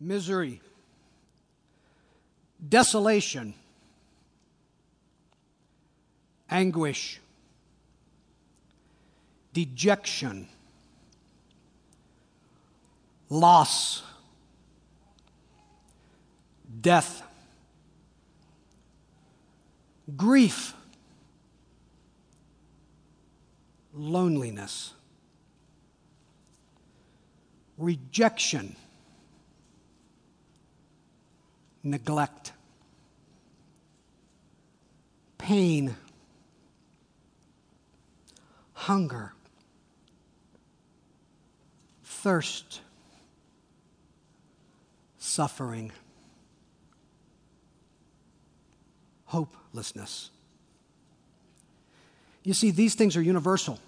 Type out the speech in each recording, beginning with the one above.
misery, desolation, anguish, dejection, loss, death, grief, loneliness, rejection, neglect, pain, hunger, thirst, suffering, hopelessness. You see, these things are universal.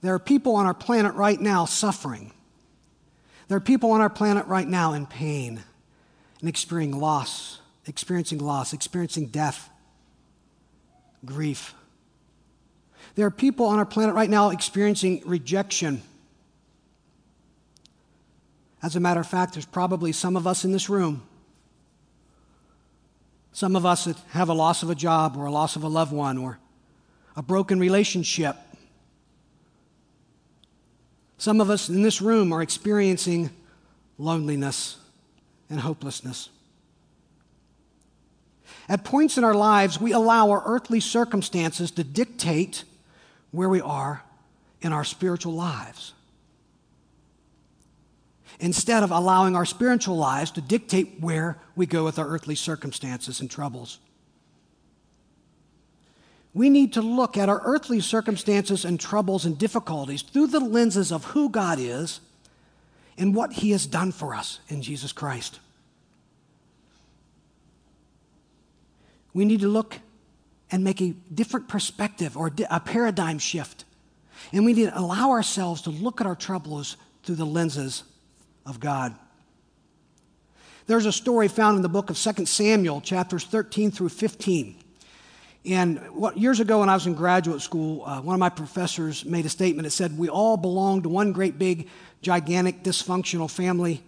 There are people on our planet right now suffering. There are people on our planet right now in pain and experiencing loss, experiencing loss, experiencing death, grief. There are people on our planet right now experiencing rejection. As a matter of fact, there's probably some of us in this room, some of us that have a loss of a job or a loss of a loved one or a broken relationship. Some of us in this room are experiencing loneliness and hopelessness. At points in our lives, we allow our earthly circumstances to dictate where we are in our spiritual lives. Instead of allowing our spiritual lives to dictate where we go with our earthly circumstances and troubles. We need to look at our earthly circumstances and troubles and difficulties through the lenses of who God is and what He has done for us in Jesus Christ. We need to look and make a different perspective or a paradigm shift. And we need to allow ourselves to look at our troubles through the lenses of God. There's a story found in the book of 2 Samuel, chapters 13 through 15. And what, years ago, when I was in graduate school, uh, one of my professors made a statement. It said, We all belong to one great big gigantic dysfunctional family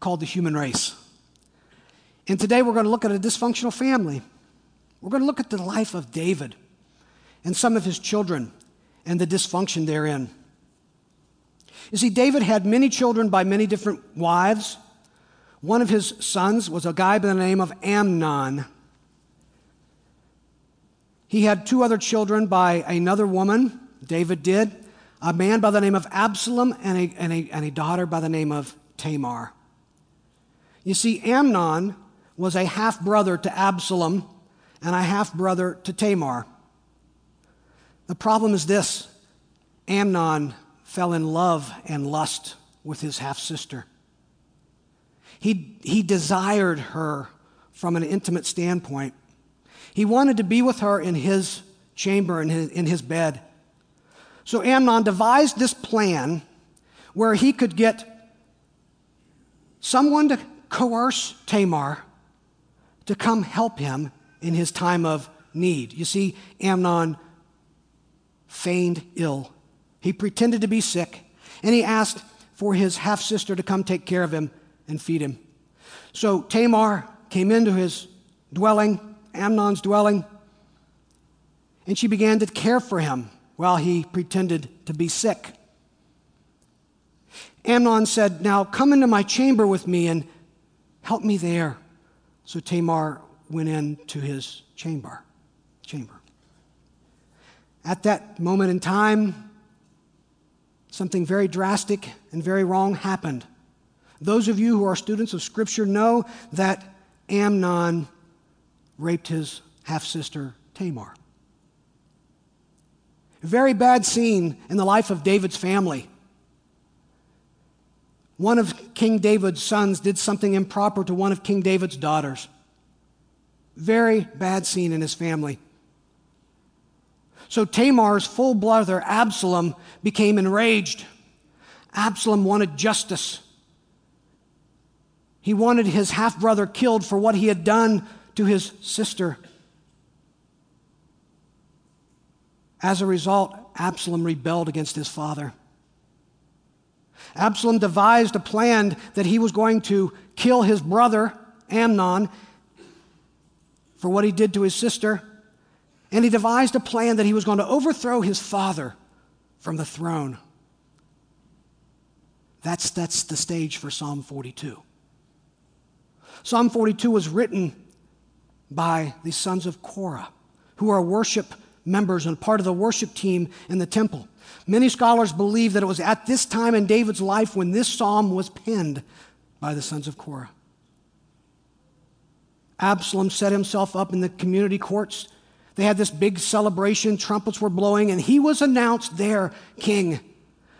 called the human race. And today we're going to look at a dysfunctional family. We're going to look at the life of David and some of his children and the dysfunction therein. You see, David had many children by many different wives. One of his sons was a guy by the name of Amnon. He had two other children by another woman, David did a man by the name of Absalom and a, and a, and a daughter by the name of Tamar. You see, Amnon was a half brother to Absalom and a half brother to Tamar. The problem is this Amnon fell in love and lust with his half sister. He, he desired her from an intimate standpoint. He wanted to be with her in his chamber, in his, in his bed. So Amnon devised this plan where he could get someone to coerce Tamar to come help him in his time of need. You see, Amnon feigned ill. He pretended to be sick, and he asked for his half sister to come take care of him and feed him. So Tamar came into his dwelling, Amnon's dwelling, and she began to care for him while he pretended to be sick. Amnon said, Now come into my chamber with me and help me there. So Tamar went into his chamber. Chamber. At that moment in time, something very drastic and very wrong happened. Those of you who are students of Scripture know that Amnon raped his half sister Tamar. Very bad scene in the life of David's family. One of King David's sons did something improper to one of King David's daughters. Very bad scene in his family. So Tamar's full brother, Absalom, became enraged. Absalom wanted justice. He wanted his half brother killed for what he had done to his sister. As a result, Absalom rebelled against his father. Absalom devised a plan that he was going to kill his brother, Amnon, for what he did to his sister. And he devised a plan that he was going to overthrow his father from the throne. That's, that's the stage for Psalm 42. Psalm 42 was written by the sons of Korah, who are worship members and part of the worship team in the temple. Many scholars believe that it was at this time in David's life when this psalm was penned by the sons of Korah. Absalom set himself up in the community courts. They had this big celebration, trumpets were blowing, and he was announced their king.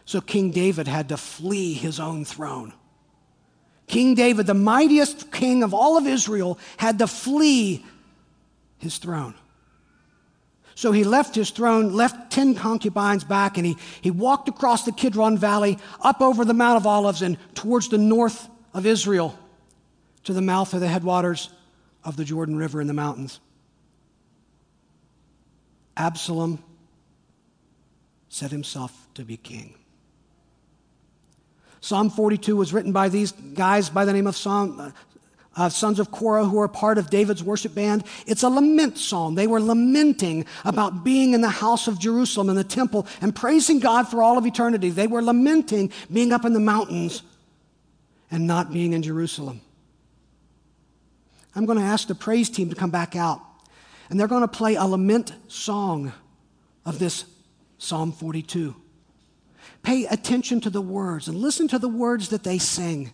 So King David had to flee his own throne. King David, the mightiest king of all of Israel, had to flee his throne. So he left his throne, left 10 concubines back, and he, he walked across the Kidron Valley, up over the Mount of Olives, and towards the north of Israel to the mouth of the headwaters of the Jordan River in the mountains. Absalom set himself to be king. Psalm 42 was written by these guys by the name of Psalm, uh, sons of Korah who are part of David's worship band. It's a lament psalm. They were lamenting about being in the house of Jerusalem in the temple and praising God for all of eternity. They were lamenting being up in the mountains and not being in Jerusalem. I'm going to ask the praise team to come back out, and they're going to play a lament song of this Psalm 42. Pay attention to the words and listen to the words that they sing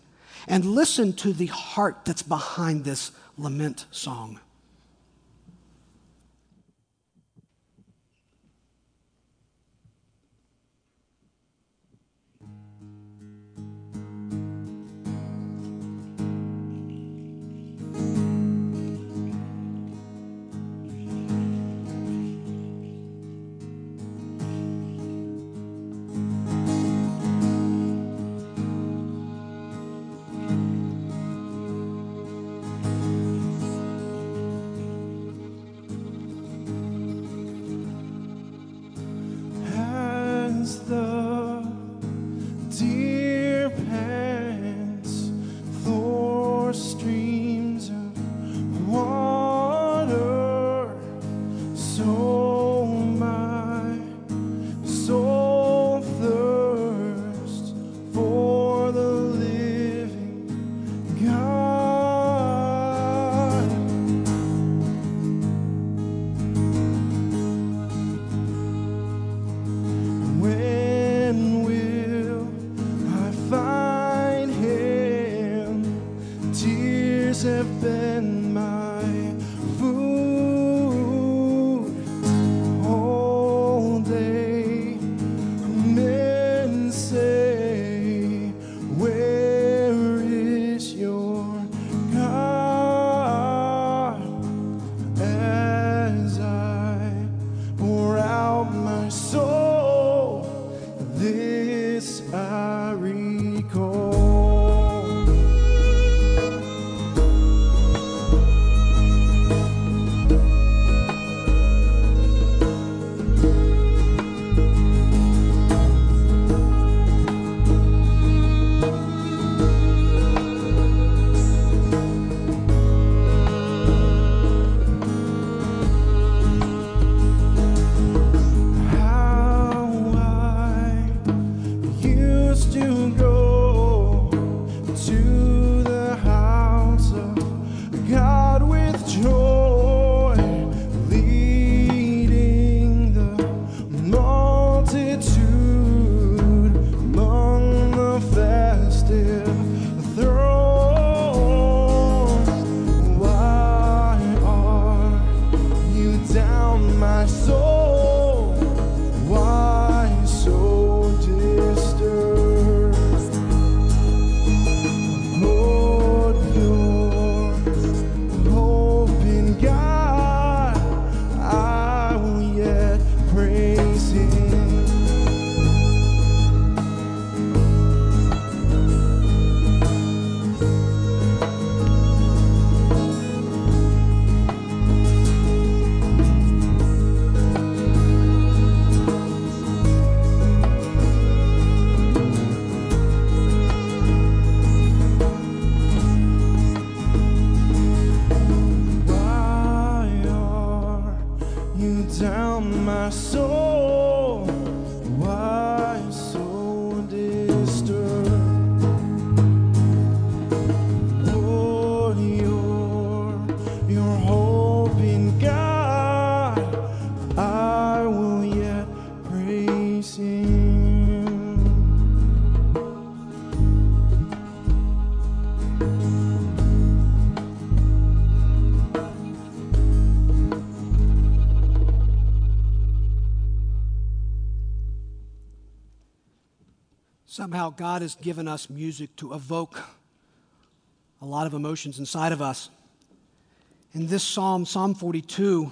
and listen to the heart that's behind this lament song. Somehow, God has given us music to evoke a lot of emotions inside of us. And this psalm, Psalm 42,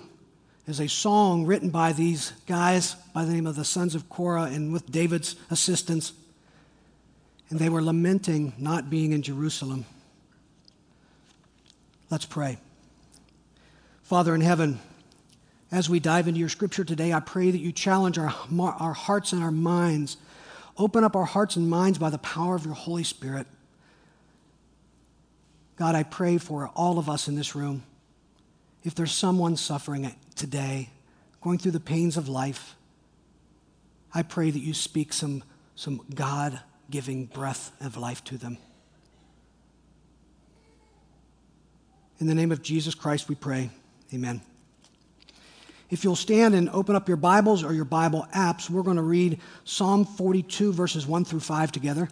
is a song written by these guys by the name of the sons of Korah and with David's assistance. And they were lamenting not being in Jerusalem. Let's pray. Father in heaven, as we dive into your scripture today, I pray that you challenge our, our hearts and our minds. Open up our hearts and minds by the power of your Holy Spirit. God, I pray for all of us in this room. If there's someone suffering today, going through the pains of life, I pray that you speak some, some God giving breath of life to them. In the name of Jesus Christ, we pray. Amen. If you'll stand and open up your Bibles or your Bible apps, we're going to read Psalm 42, verses 1 through 5 together.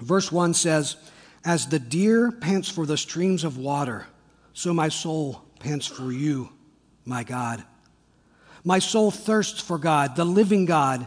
Verse 1 says, As the deer pants for the streams of water, so my soul pants for you, my God. My soul thirsts for God, the living God.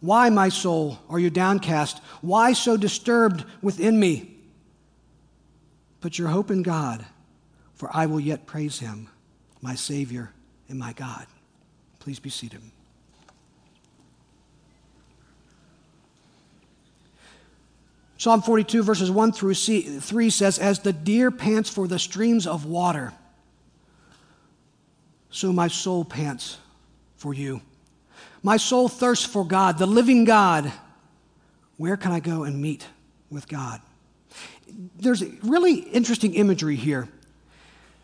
Why, my soul, are you downcast? Why so disturbed within me? Put your hope in God, for I will yet praise him, my Savior and my God. Please be seated. Psalm 42, verses 1 through 3 says, As the deer pants for the streams of water, so my soul pants for you. My soul thirsts for God, the living God. Where can I go and meet with God? There's really interesting imagery here.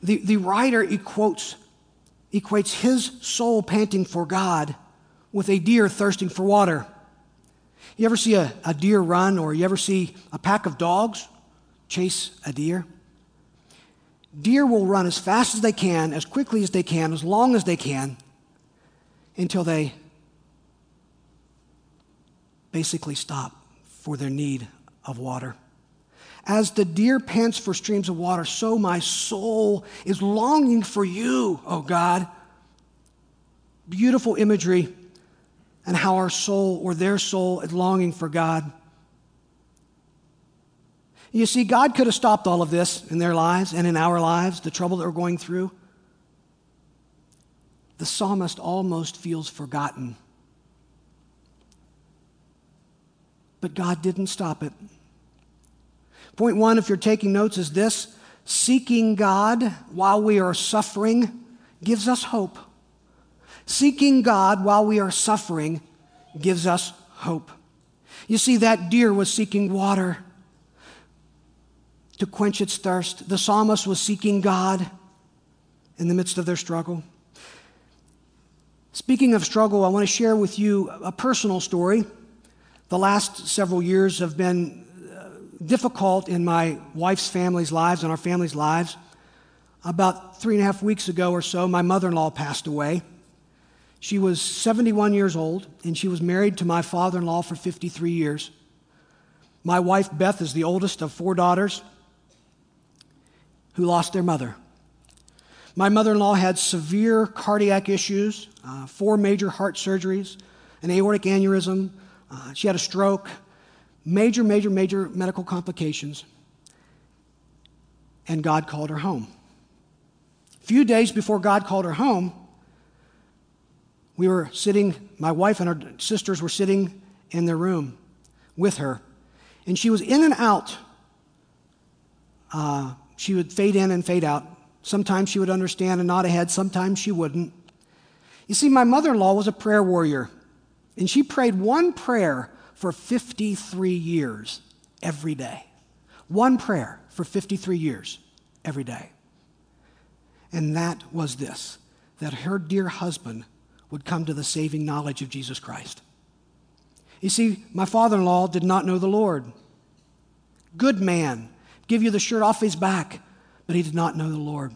The, the writer equates, equates his soul panting for God with a deer thirsting for water. You ever see a, a deer run, or you ever see a pack of dogs chase a deer? Deer will run as fast as they can, as quickly as they can, as long as they can, until they basically stop for their need of water. As the deer pants for streams of water, so my soul is longing for you, oh God. Beautiful imagery, and how our soul or their soul is longing for God. You see, God could have stopped all of this in their lives and in our lives, the trouble that we're going through. The psalmist almost feels forgotten but God didn't stop it. Point one, if you're taking notes, is this seeking God while we are suffering gives us hope. Seeking God while we are suffering gives us hope. You see, that deer was seeking water to quench its thirst. The psalmist was seeking God in the midst of their struggle. Speaking of struggle, I want to share with you a personal story. The last several years have been uh, difficult in my wife's family's lives and our family's lives. About three and a half weeks ago or so, my mother in law passed away. She was 71 years old, and she was married to my father in law for 53 years. My wife, Beth, is the oldest of four daughters who lost their mother. My mother in law had severe cardiac issues, uh, four major heart surgeries, an aortic aneurysm, uh, she had a stroke, major, major, major medical complications, and God called her home. A few days before God called her home, we were sitting, my wife and her sisters were sitting in their room with her, and she was in and out. Uh, she would fade in and fade out. Sometimes she would understand and nod ahead, sometimes she wouldn't. You see, my mother in law was a prayer warrior. And she prayed one prayer for 53 years every day. One prayer for 53 years every day. And that was this that her dear husband would come to the saving knowledge of Jesus Christ. You see, my father in law did not know the Lord. Good man, give you the shirt off his back, but he did not know the Lord.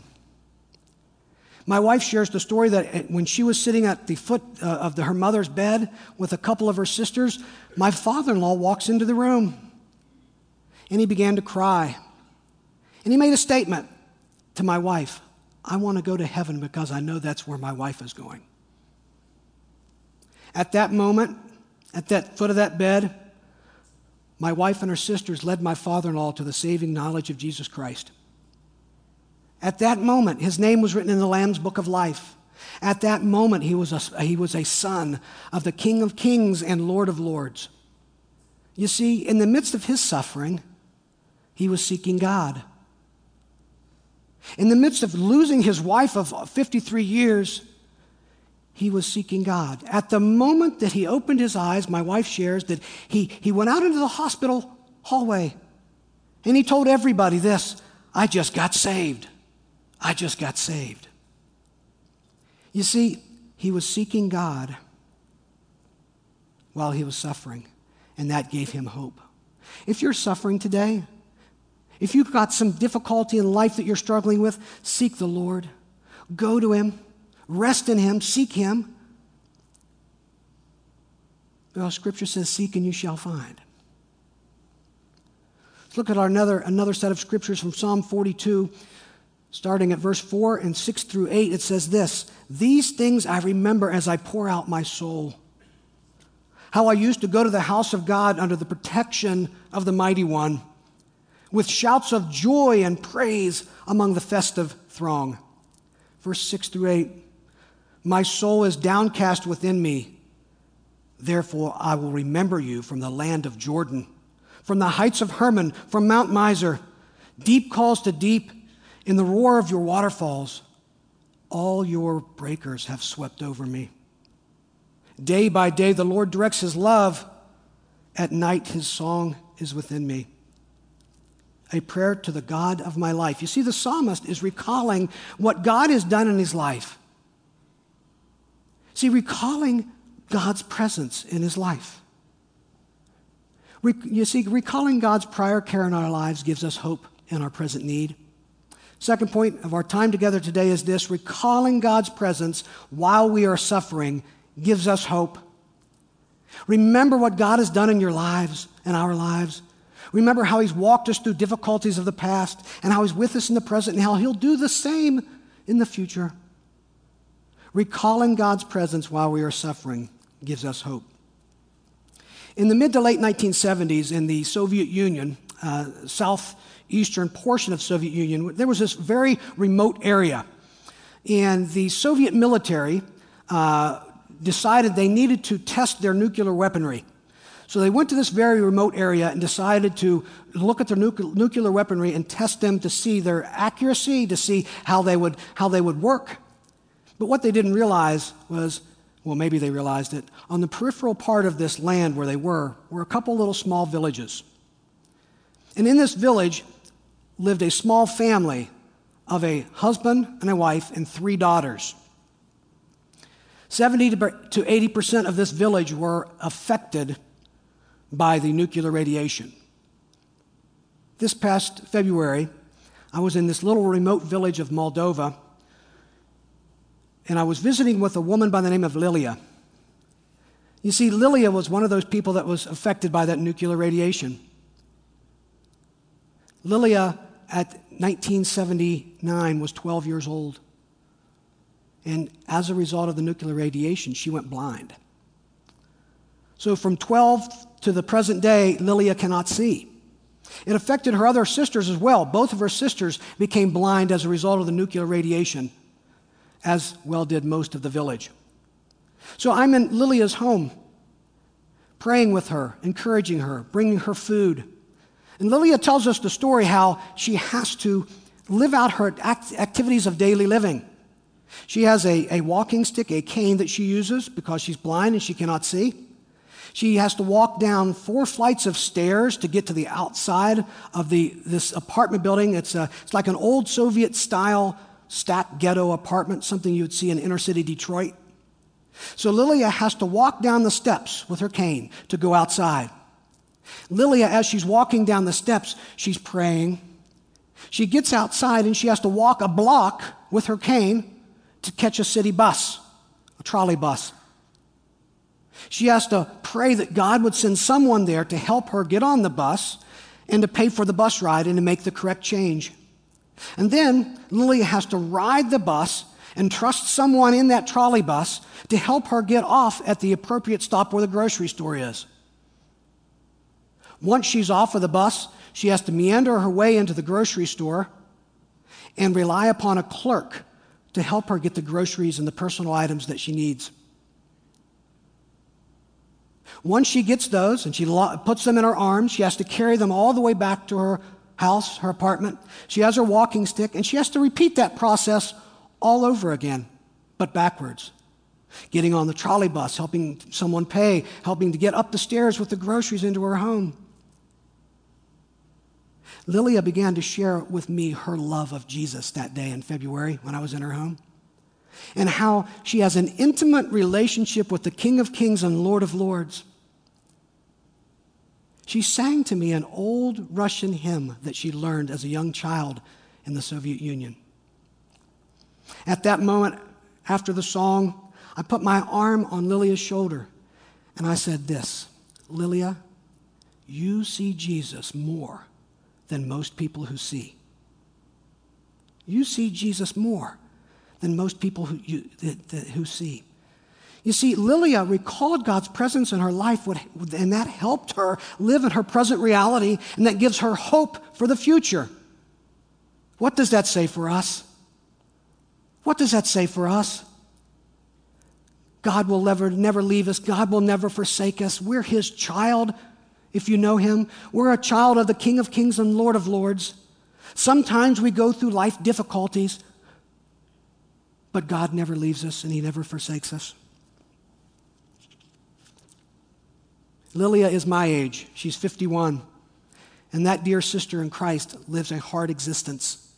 My wife shares the story that when she was sitting at the foot uh, of the, her mother's bed with a couple of her sisters, my father in law walks into the room and he began to cry. And he made a statement to my wife I want to go to heaven because I know that's where my wife is going. At that moment, at that foot of that bed, my wife and her sisters led my father in law to the saving knowledge of Jesus Christ. At that moment, his name was written in the Lamb's book of life. At that moment, he was, a, he was a son of the King of Kings and Lord of Lords. You see, in the midst of his suffering, he was seeking God. In the midst of losing his wife of 53 years, he was seeking God. At the moment that he opened his eyes, my wife shares that he, he went out into the hospital hallway and he told everybody this I just got saved. I just got saved. You see, he was seeking God while he was suffering, and that gave him hope. If you're suffering today, if you've got some difficulty in life that you're struggling with, seek the Lord. Go to him, rest in him, seek him. Well, Scripture says, Seek and you shall find. Let's look at our another, another set of scriptures from Psalm 42. Starting at verse 4 and 6 through 8, it says this These things I remember as I pour out my soul. How I used to go to the house of God under the protection of the Mighty One, with shouts of joy and praise among the festive throng. Verse 6 through 8 My soul is downcast within me. Therefore, I will remember you from the land of Jordan, from the heights of Hermon, from Mount Mizar. Deep calls to deep in the roar of your waterfalls, all your breakers have swept over me. Day by day, the Lord directs his love. At night, his song is within me. A prayer to the God of my life. You see, the psalmist is recalling what God has done in his life. See, recalling God's presence in his life. You see, recalling God's prior care in our lives gives us hope in our present need. Second point of our time together today is this recalling God's presence while we are suffering gives us hope. Remember what God has done in your lives and our lives. Remember how He's walked us through difficulties of the past and how He's with us in the present and how He'll do the same in the future. Recalling God's presence while we are suffering gives us hope. In the mid to late 1970s, in the Soviet Union, uh, South eastern portion of Soviet Union, there was this very remote area. And the Soviet military uh, decided they needed to test their nuclear weaponry. So they went to this very remote area and decided to look at their nuclear weaponry and test them to see their accuracy, to see how they would, how they would work. But what they didn't realize was, well, maybe they realized it, on the peripheral part of this land where they were, were a couple little small villages. And in this village, lived a small family of a husband and a wife and three daughters. 70 to 80% of this village were affected by the nuclear radiation. This past February, I was in this little remote village of Moldova, and I was visiting with a woman by the name of Lilia. You see, Lilia was one of those people that was affected by that nuclear radiation. Lilia at 1979 was 12 years old. And as a result of the nuclear radiation, she went blind. So from 12 to the present day, Lilia cannot see. It affected her other sisters as well. Both of her sisters became blind as a result of the nuclear radiation, as well did most of the village. So I'm in Lilia's home, praying with her, encouraging her, bringing her food. And Lilia tells us the story how she has to live out her act- activities of daily living. She has a, a walking stick, a cane that she uses because she's blind and she cannot see. She has to walk down four flights of stairs to get to the outside of the, this apartment building. It's, a, it's like an old Soviet style stacked ghetto apartment, something you would see in inner city Detroit. So Lilia has to walk down the steps with her cane to go outside. Lilia, as she's walking down the steps, she's praying. She gets outside and she has to walk a block with her cane to catch a city bus, a trolley bus. She has to pray that God would send someone there to help her get on the bus and to pay for the bus ride and to make the correct change. And then Lilia has to ride the bus and trust someone in that trolley bus to help her get off at the appropriate stop where the grocery store is. Once she's off of the bus, she has to meander her way into the grocery store and rely upon a clerk to help her get the groceries and the personal items that she needs. Once she gets those and she puts them in her arms, she has to carry them all the way back to her house, her apartment. She has her walking stick, and she has to repeat that process all over again, but backwards. Getting on the trolley bus, helping someone pay, helping to get up the stairs with the groceries into her home. Lilia began to share with me her love of Jesus that day in February when I was in her home, and how she has an intimate relationship with the King of Kings and Lord of Lords. She sang to me an old Russian hymn that she learned as a young child in the Soviet Union. At that moment, after the song, I put my arm on Lilia's shoulder and I said this Lilia, you see Jesus more than most people who see. You see Jesus more than most people who, you, who see. You see, Lilia recalled God's presence in her life, and that helped her live in her present reality, and that gives her hope for the future. What does that say for us? What does that say for us? God will never, never leave us. God will never forsake us. We're His child, if you know Him. We're a child of the King of Kings and Lord of Lords. Sometimes we go through life difficulties, but God never leaves us and He never forsakes us. Lilia is my age. She's 51. And that dear sister in Christ lives a hard existence.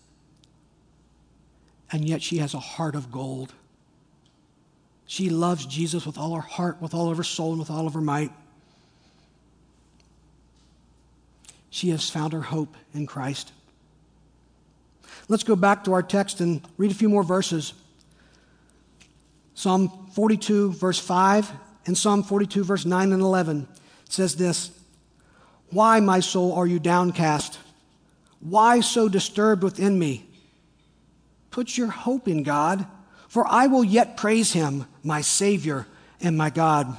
And yet she has a heart of gold. She loves Jesus with all her heart, with all of her soul, and with all of her might. She has found her hope in Christ. Let's go back to our text and read a few more verses. Psalm 42, verse 5, and Psalm 42, verse 9 and 11 says this Why, my soul, are you downcast? Why so disturbed within me? Put your hope in God, for I will yet praise him, my Savior and my God.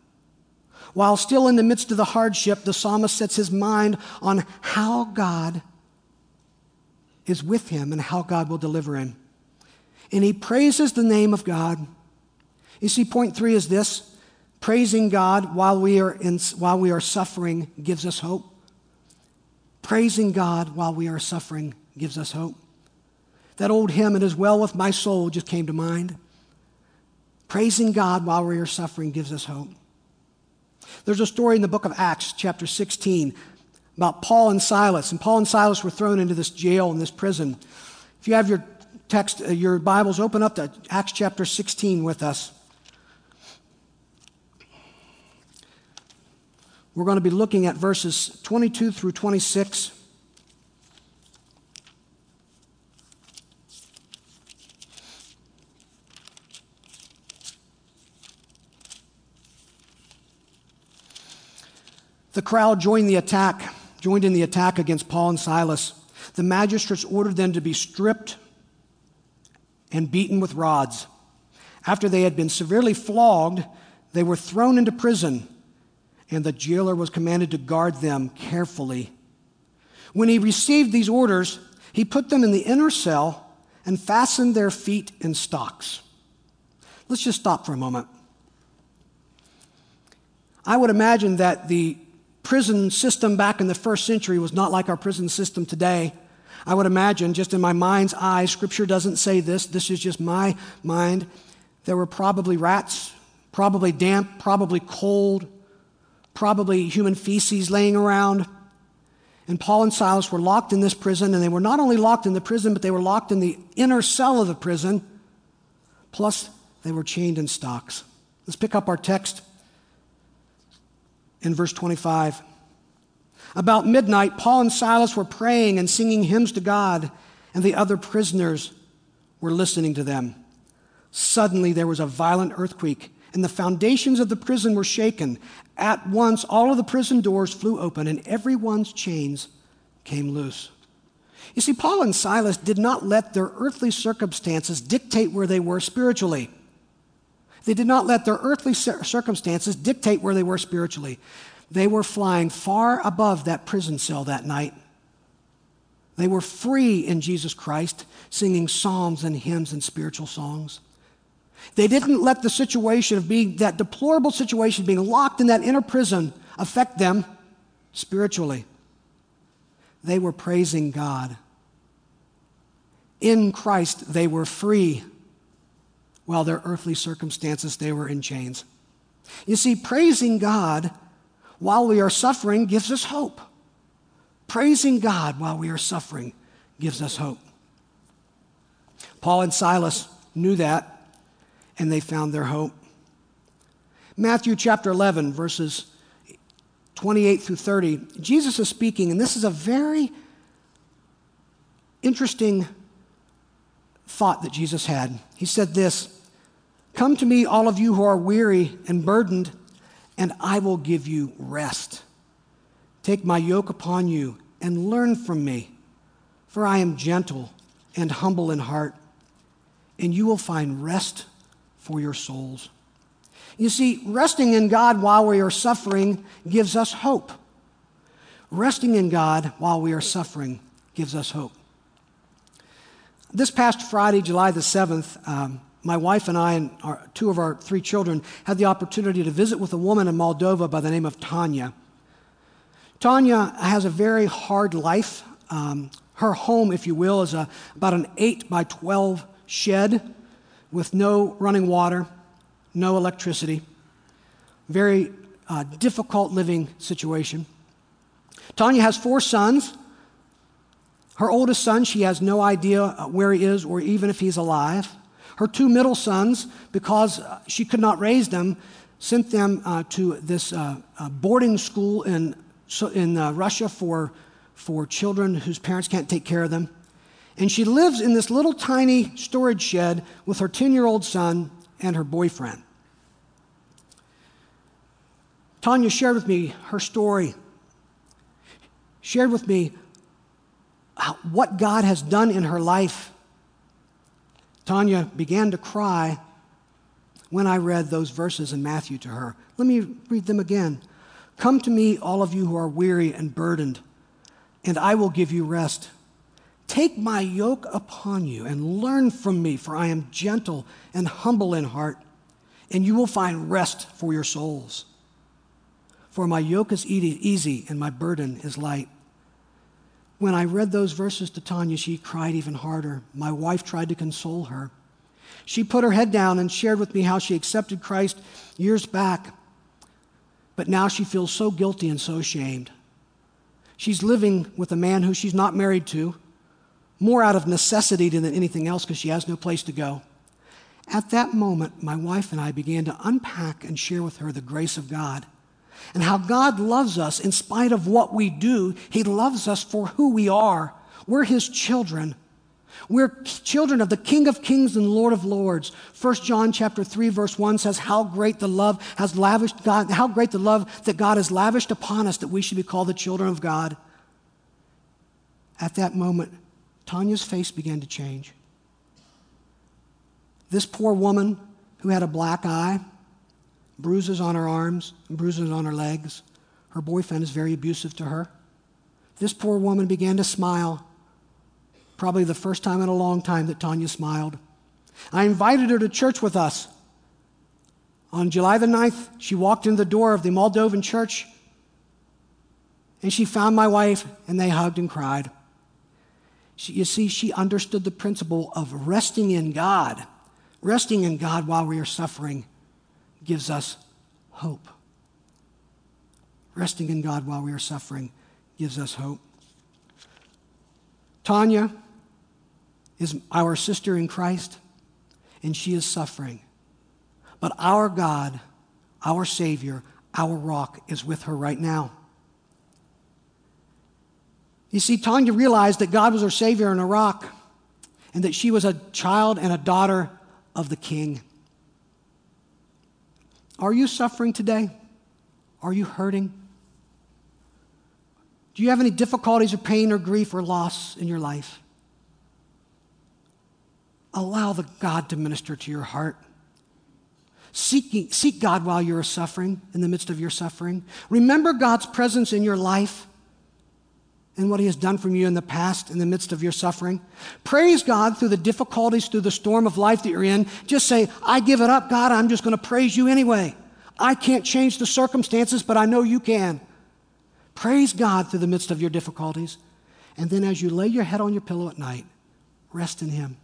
While still in the midst of the hardship, the psalmist sets his mind on how God is with him and how God will deliver him. And he praises the name of God. You see, point three is this Praising God while we are, in, while we are suffering gives us hope. Praising God while we are suffering gives us hope. That old hymn, It is Well with My Soul, just came to mind. Praising God while we are suffering gives us hope. There's a story in the book of Acts, chapter 16, about Paul and Silas. And Paul and Silas were thrown into this jail in this prison. If you have your text, uh, your Bibles, open up to Acts chapter 16 with us. We're going to be looking at verses 22 through 26. The crowd joined the attack, joined in the attack against Paul and Silas. The magistrates ordered them to be stripped and beaten with rods. After they had been severely flogged, they were thrown into prison and the jailer was commanded to guard them carefully. When he received these orders, he put them in the inner cell and fastened their feet in stocks. Let's just stop for a moment. I would imagine that the prison system back in the first century was not like our prison system today. I would imagine, just in my mind's eye, scripture doesn't say this, this is just my mind. There were probably rats, probably damp, probably cold, probably human feces laying around. And Paul and Silas were locked in this prison, and they were not only locked in the prison, but they were locked in the inner cell of the prison, plus they were chained in stocks. Let's pick up our text in verse 25. About midnight, Paul and Silas were praying and singing hymns to God, and the other prisoners were listening to them. Suddenly, there was a violent earthquake, and the foundations of the prison were shaken. At once, all of the prison doors flew open, and everyone's chains came loose. You see, Paul and Silas did not let their earthly circumstances dictate where they were spiritually. They did not let their earthly circumstances dictate where they were spiritually. They were flying far above that prison cell that night. They were free in Jesus Christ, singing psalms and hymns and spiritual songs. They didn't let the situation of being, that deplorable situation, being locked in that inner prison, affect them spiritually. They were praising God. In Christ, they were free while their earthly circumstances they were in chains. You see, praising God while we are suffering gives us hope. Praising God while we are suffering gives us hope. Paul and Silas knew that, and they found their hope. Matthew chapter 11, verses 28 through 30, Jesus is speaking, and this is a very interesting thought that Jesus had. He said this Come to me, all of you who are weary and burdened, and I will give you rest. Take my yoke upon you and learn from me, for I am gentle and humble in heart, and you will find rest for your souls. You see, resting in God while we are suffering gives us hope. Resting in God while we are suffering gives us hope. This past Friday, July the 7th, um, my wife and I and our, two of our three children had the opportunity to visit with a woman in Moldova by the name of Tanya. Tanya has a very hard life. Um, her home, if you will, is a, about an 8 by 12 shed with no running water, no electricity. Very uh, difficult living situation. Tanya has four sons. Her oldest son, she has no idea uh, where he is or even if he's alive. Her two middle sons, because uh, she could not raise them, sent them uh, to this uh, uh, boarding school in, in uh, Russia for, for children whose parents can't take care of them. And she lives in this little tiny storage shed with her 10 year old son and her boyfriend. Tanya shared with me her story, shared with me what God has done in her life. Tanya began to cry when I read those verses in Matthew to her. Let me read them again. Come to me, all of you who are weary and burdened, and I will give you rest. Take my yoke upon you and learn from me, for I am gentle and humble in heart, and you will find rest for your souls. For my yoke is easy and my burden is light. When I read those verses to Tanya, she cried even harder. My wife tried to console her. She put her head down and shared with me how she accepted Christ years back, but now she feels so guilty and so ashamed. She's living with a man who she's not married to, more out of necessity than anything else because she has no place to go. At that moment, my wife and I began to unpack and share with her the grace of God and how God loves us in spite of what we do. He loves us for who we are. We're His children. We're children of the King of Kings and Lord of Lords. 1 John chapter 3 verse 1 says how great the love has lavished God, how great the love that God has lavished upon us that we should be called the children of God. At that moment, Tanya's face began to change. This poor woman who had a black eye, bruises on her arms, bruises on her legs. Her boyfriend is very abusive to her. This poor woman began to smile, probably the first time in a long time that Tanya smiled. I invited her to church with us. On July the 9th, she walked in the door of the Moldovan church and she found my wife and they hugged and cried. She, you see, she understood the principle of resting in God. Resting in God while we are suffering gives us hope. Resting in God while we are suffering gives us hope. Tanya is our sister in Christ, and she is suffering. But our God, our Savior, our rock is with her right now. You see, Tanya realized that God was her Savior and a rock, and that she was a child and a daughter of the King. Are you suffering today? Are you hurting? Do you have any difficulties or pain or grief or loss in your life? Allow the God to minister to your heart. Seek, seek God while you're suffering, in the midst of your suffering. Remember God's presence in your life and what He has done for you in the past in the midst of your suffering. Praise God through the difficulties, through the storm of life that you're in. Just say, I give it up, God. I'm just going to praise you anyway. I can't change the circumstances, but I know you can. Praise God through the midst of your difficulties. And then as you lay your head on your pillow at night, rest in Him.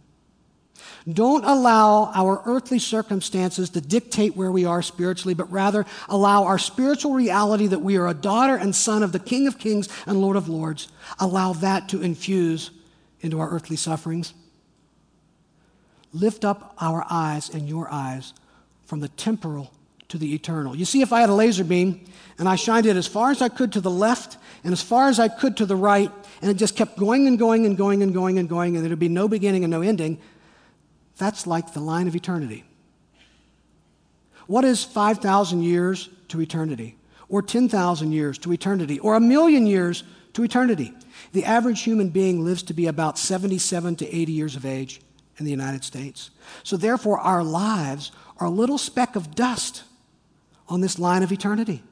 Don't allow our earthly circumstances to dictate where we are spiritually, but rather allow our spiritual reality that we are a daughter and son of the King of Kings and Lord of Lords, allow that to infuse into our earthly sufferings. Lift up our eyes and your eyes from the temporal to the eternal. You see, if I had a laser beam and I shined it as far as I could to the left and as far as I could to the right, and it just kept going and going and going and going and going, and there'd be no beginning and no ending, that's like the line of eternity. What is 5,000 years to eternity? Or 10,000 years to eternity? Or a million years to eternity? The average human being lives to be about 77 to 80 years of age in the United States. So, therefore, our lives are a little speck of dust on this line of eternity.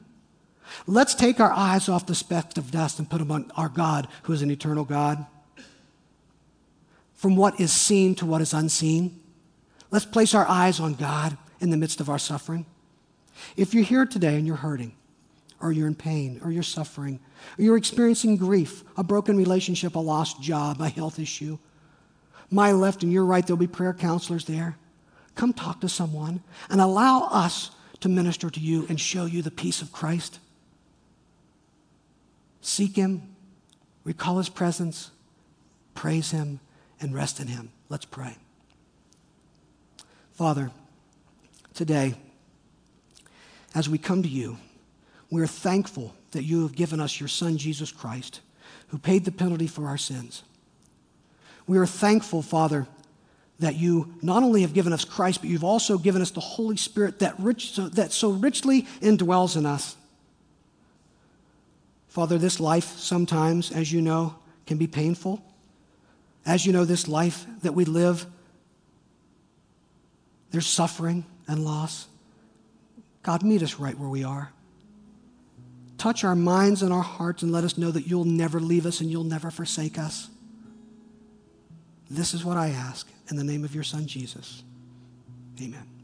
Let's take our eyes off the speck of dust and put them on our God, who is an eternal God from what is seen to what is unseen. Let's place our eyes on God in the midst of our suffering. If you're here today and you're hurting, or you're in pain, or you're suffering, or you're experiencing grief, a broken relationship, a lost job, a health issue, my left and your right, there'll be prayer counselors there. Come talk to someone and allow us to minister to you and show you the peace of Christ. Seek Him, recall His presence, praise Him, and rest in Him. Let's pray. Father, today, as we come to you, we're thankful that you have given us your Son, Jesus Christ, who paid the penalty for our sins. We are thankful, Father, that you not only have given us Christ, but you've also given us the Holy Spirit that, rich, that so richly indwells in us. Father, this life sometimes, as you know, can be painful. As you know, this life that we live, there's suffering and loss. God, meet us right where we are. Touch our minds and our hearts and let us know that you'll never leave us and you'll never forsake us. This is what I ask in the name of your Son, Jesus. Amen.